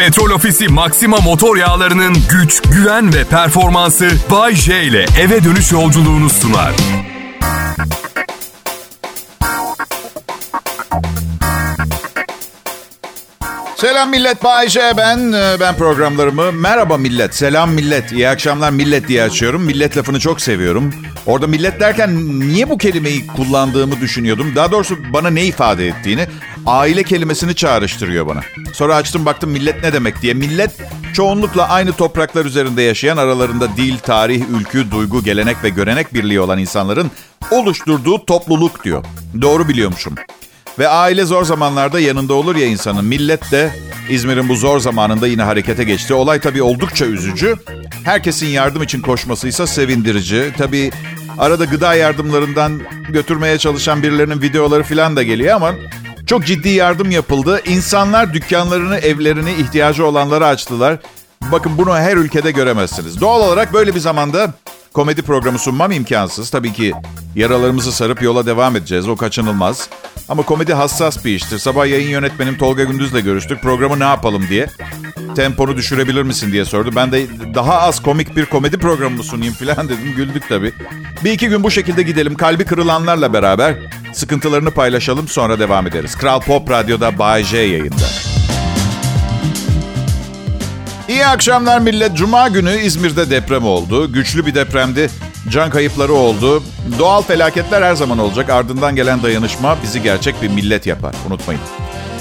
Petrol Ofisi Maxima motor yağlarının güç, güven ve performansı Bay J ile eve dönüş yolculuğunu sunar. Selam millet, Bayce ben. Ee, Ben programlarımı merhaba millet, selam millet, iyi akşamlar millet diye açıyorum. Millet lafını çok seviyorum. Orada millet derken niye bu kelimeyi kullandığımı düşünüyordum. Daha doğrusu bana ne ifade ettiğini. Aile kelimesini çağrıştırıyor bana. Sonra açtım baktım millet ne demek diye. Millet çoğunlukla aynı topraklar üzerinde yaşayan aralarında dil, tarih, ülkü, duygu, gelenek ve görenek birliği olan insanların oluşturduğu topluluk diyor. Doğru biliyormuşum. Ve aile zor zamanlarda yanında olur ya insanın. Millet de İzmir'in bu zor zamanında yine harekete geçti. Olay tabii oldukça üzücü. Herkesin yardım için koşmasıysa sevindirici. Tabii arada gıda yardımlarından götürmeye çalışan birilerinin videoları falan da geliyor ama çok ciddi yardım yapıldı. İnsanlar dükkanlarını, evlerini ihtiyacı olanlara açtılar. Bakın bunu her ülkede göremezsiniz. Doğal olarak böyle bir zamanda komedi programı sunmam imkansız. Tabii ki yaralarımızı sarıp yola devam edeceğiz. O kaçınılmaz. Ama komedi hassas bir iştir. Sabah yayın yönetmenim Tolga Gündüz'le görüştük. Programı ne yapalım diye. Temponu düşürebilir misin diye sordu. Ben de daha az komik bir komedi programı mı sunayım falan dedim. Güldük tabii. Bir iki gün bu şekilde gidelim. Kalbi kırılanlarla beraber sıkıntılarını paylaşalım sonra devam ederiz. Kral Pop Radyo'da Bay J yayında. İyi akşamlar millet. Cuma günü İzmir'de deprem oldu. Güçlü bir depremdi. Can kayıpları oldu. Doğal felaketler her zaman olacak. Ardından gelen dayanışma bizi gerçek bir millet yapar. Unutmayın.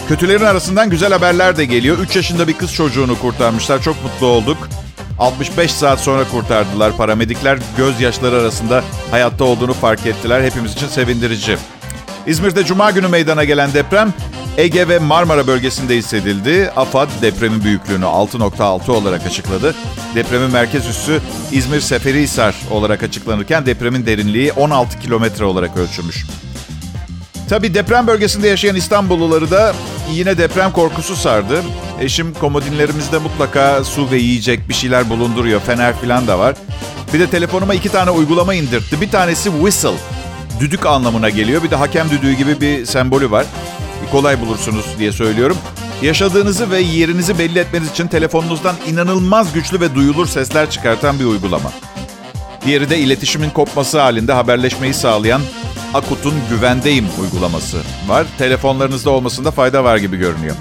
Kötülerin arasından güzel haberler de geliyor. 3 yaşında bir kız çocuğunu kurtarmışlar. Çok mutlu olduk. 65 saat sonra kurtardılar. Paramedikler gözyaşları arasında hayatta olduğunu fark ettiler. Hepimiz için sevindirici. İzmir'de Cuma günü meydana gelen deprem Ege ve Marmara bölgesinde hissedildi. AFAD depremin büyüklüğünü 6.6 olarak açıkladı. Depremin merkez üssü İzmir Seferihisar olarak açıklanırken depremin derinliği 16 kilometre olarak ölçülmüş. Tabii deprem bölgesinde yaşayan İstanbulluları da yine deprem korkusu sardı. Eşim komodinlerimizde mutlaka su ve yiyecek bir şeyler bulunduruyor. Fener falan da var. Bir de telefonuma iki tane uygulama indirtti. Bir tanesi Whistle. Düdük anlamına geliyor. Bir de hakem düdüğü gibi bir sembolü var. Kolay bulursunuz diye söylüyorum. Yaşadığınızı ve yerinizi belli etmeniz için telefonunuzdan inanılmaz güçlü ve duyulur sesler çıkartan bir uygulama. Diğeri de iletişimin kopması halinde haberleşmeyi sağlayan Akut'un Güvendeyim uygulaması var. Telefonlarınızda olmasında fayda var gibi görünüyor.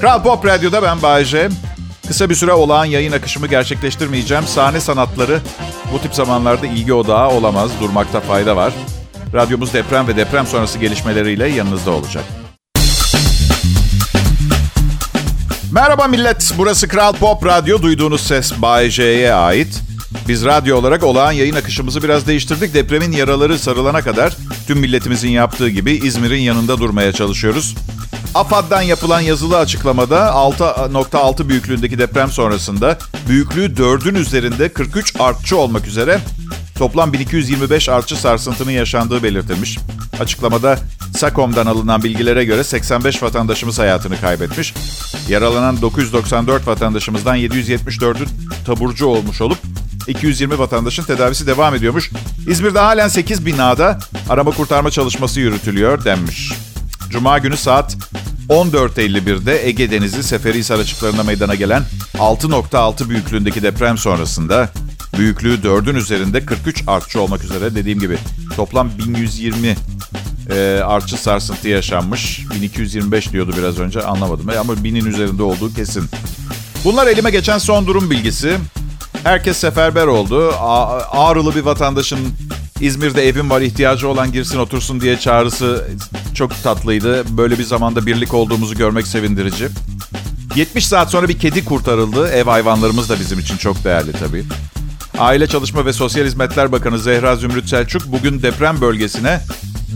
Kral Pop Radyo'da ben Bayece. Kısa bir süre olağan yayın akışımı gerçekleştirmeyeceğim. Sahne sanatları bu tip zamanlarda ilgi odağı olamaz. Durmakta fayda var. Radyomuz deprem ve deprem sonrası gelişmeleriyle yanınızda olacak. Merhaba millet. Burası Kral Pop Radyo. Duyduğunuz ses Bay J'ye ait. Biz radyo olarak olağan yayın akışımızı biraz değiştirdik. Depremin yaraları sarılana kadar tüm milletimizin yaptığı gibi İzmir'in yanında durmaya çalışıyoruz. AFAD'dan yapılan yazılı açıklamada 6.6 büyüklüğündeki deprem sonrasında büyüklüğü 4'ün üzerinde 43 artçı olmak üzere toplam 1225 artçı sarsıntının yaşandığı belirtilmiş. Açıklamada SAKOM'dan alınan bilgilere göre 85 vatandaşımız hayatını kaybetmiş. Yaralanan 994 vatandaşımızdan 774'ü taburcu olmuş olup 220 vatandaşın tedavisi devam ediyormuş. İzmir'de halen 8 binada arama kurtarma çalışması yürütülüyor denmiş. Cuma günü saat 14.51'de Ege Denizi Seferihisar açıklarında meydana gelen 6.6 büyüklüğündeki deprem sonrasında büyüklüğü 4'ün üzerinde 43 artçı olmak üzere dediğim gibi toplam 1120 e, artçı sarsıntı yaşanmış. 1225 diyordu biraz önce anlamadım ama 1000'in üzerinde olduğu kesin. Bunlar elime geçen son durum bilgisi. Herkes seferber oldu. A- Ağrılı bir vatandaşın İzmir'de evim var ihtiyacı olan girsin otursun diye çağrısı çok tatlıydı. Böyle bir zamanda birlik olduğumuzu görmek sevindirici. 70 saat sonra bir kedi kurtarıldı. Ev hayvanlarımız da bizim için çok değerli tabii. Aile Çalışma ve Sosyal Hizmetler Bakanı Zehra Zümrüt Selçuk bugün deprem bölgesine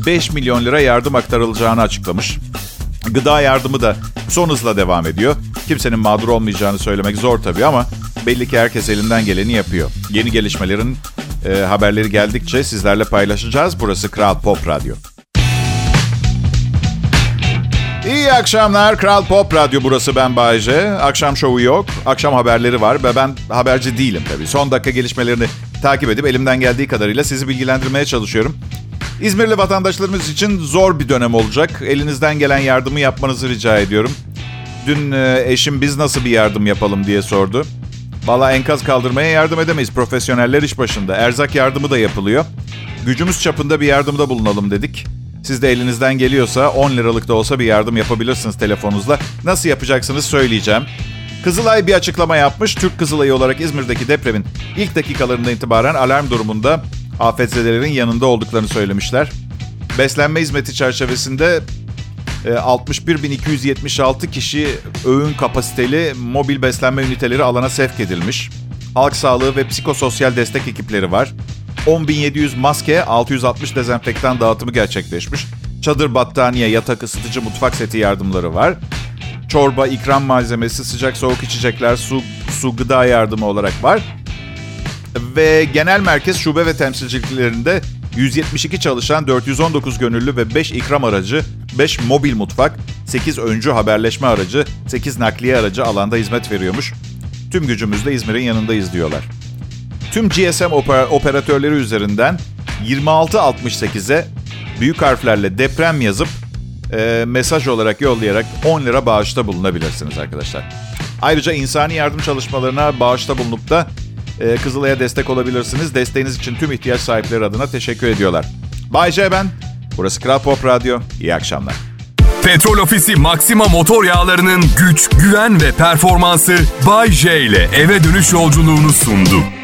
5 milyon lira yardım aktarılacağını açıklamış. Gıda yardımı da son hızla devam ediyor. Kimsenin mağdur olmayacağını söylemek zor tabii ama belli ki herkes elinden geleni yapıyor. Yeni gelişmelerin e, haberleri geldikçe sizlerle paylaşacağız. Burası Kral Pop Radyo. İyi akşamlar. Kral Pop Radyo burası ben Bayece. Akşam şovu yok. Akşam haberleri var ve ben haberci değilim tabii. Son dakika gelişmelerini takip edip elimden geldiği kadarıyla sizi bilgilendirmeye çalışıyorum. İzmirli vatandaşlarımız için zor bir dönem olacak. Elinizden gelen yardımı yapmanızı rica ediyorum. Dün e, eşim biz nasıl bir yardım yapalım diye sordu. Valla enkaz kaldırmaya yardım edemeyiz. Profesyoneller iş başında. Erzak yardımı da yapılıyor. Gücümüz çapında bir yardımda bulunalım dedik. Siz de elinizden geliyorsa 10 liralık da olsa bir yardım yapabilirsiniz telefonunuzla. Nasıl yapacaksınız söyleyeceğim. Kızılay bir açıklama yapmış. Türk Kızılayı olarak İzmir'deki depremin ilk dakikalarında itibaren alarm durumunda afetzedelerin yanında olduklarını söylemişler. Beslenme hizmeti çerçevesinde 61.276 e, kişi öğün kapasiteli mobil beslenme üniteleri alana sevk edilmiş. Halk sağlığı ve psikososyal destek ekipleri var. 10.700 maske, 660 dezenfektan dağıtımı gerçekleşmiş. Çadır, battaniye, yatak, ısıtıcı, mutfak seti yardımları var. Çorba, ikram malzemesi, sıcak soğuk içecekler, su, su gıda yardımı olarak var. Ve genel merkez şube ve temsilciliklerinde 172 çalışan 419 gönüllü ve 5 ikram aracı, 5 mobil mutfak, 8 öncü haberleşme aracı, 8 nakliye aracı alanda hizmet veriyormuş. Tüm gücümüzle İzmir'in yanındayız diyorlar. Tüm GSM oper operatörleri üzerinden 2668'e büyük harflerle deprem yazıp e, mesaj olarak yollayarak 10 lira bağışta bulunabilirsiniz arkadaşlar. Ayrıca insani yardım çalışmalarına bağışta bulunup da e, Kızılay'a destek olabilirsiniz. Desteğiniz için tüm ihtiyaç sahipleri adına teşekkür ediyorlar. Bay J ben. Burası Kral Pop Radyo. İyi akşamlar. Petrol Ofisi Maxima motor yağlarının güç, güven ve performansı Bay J ile eve dönüş yolculuğunu sundu.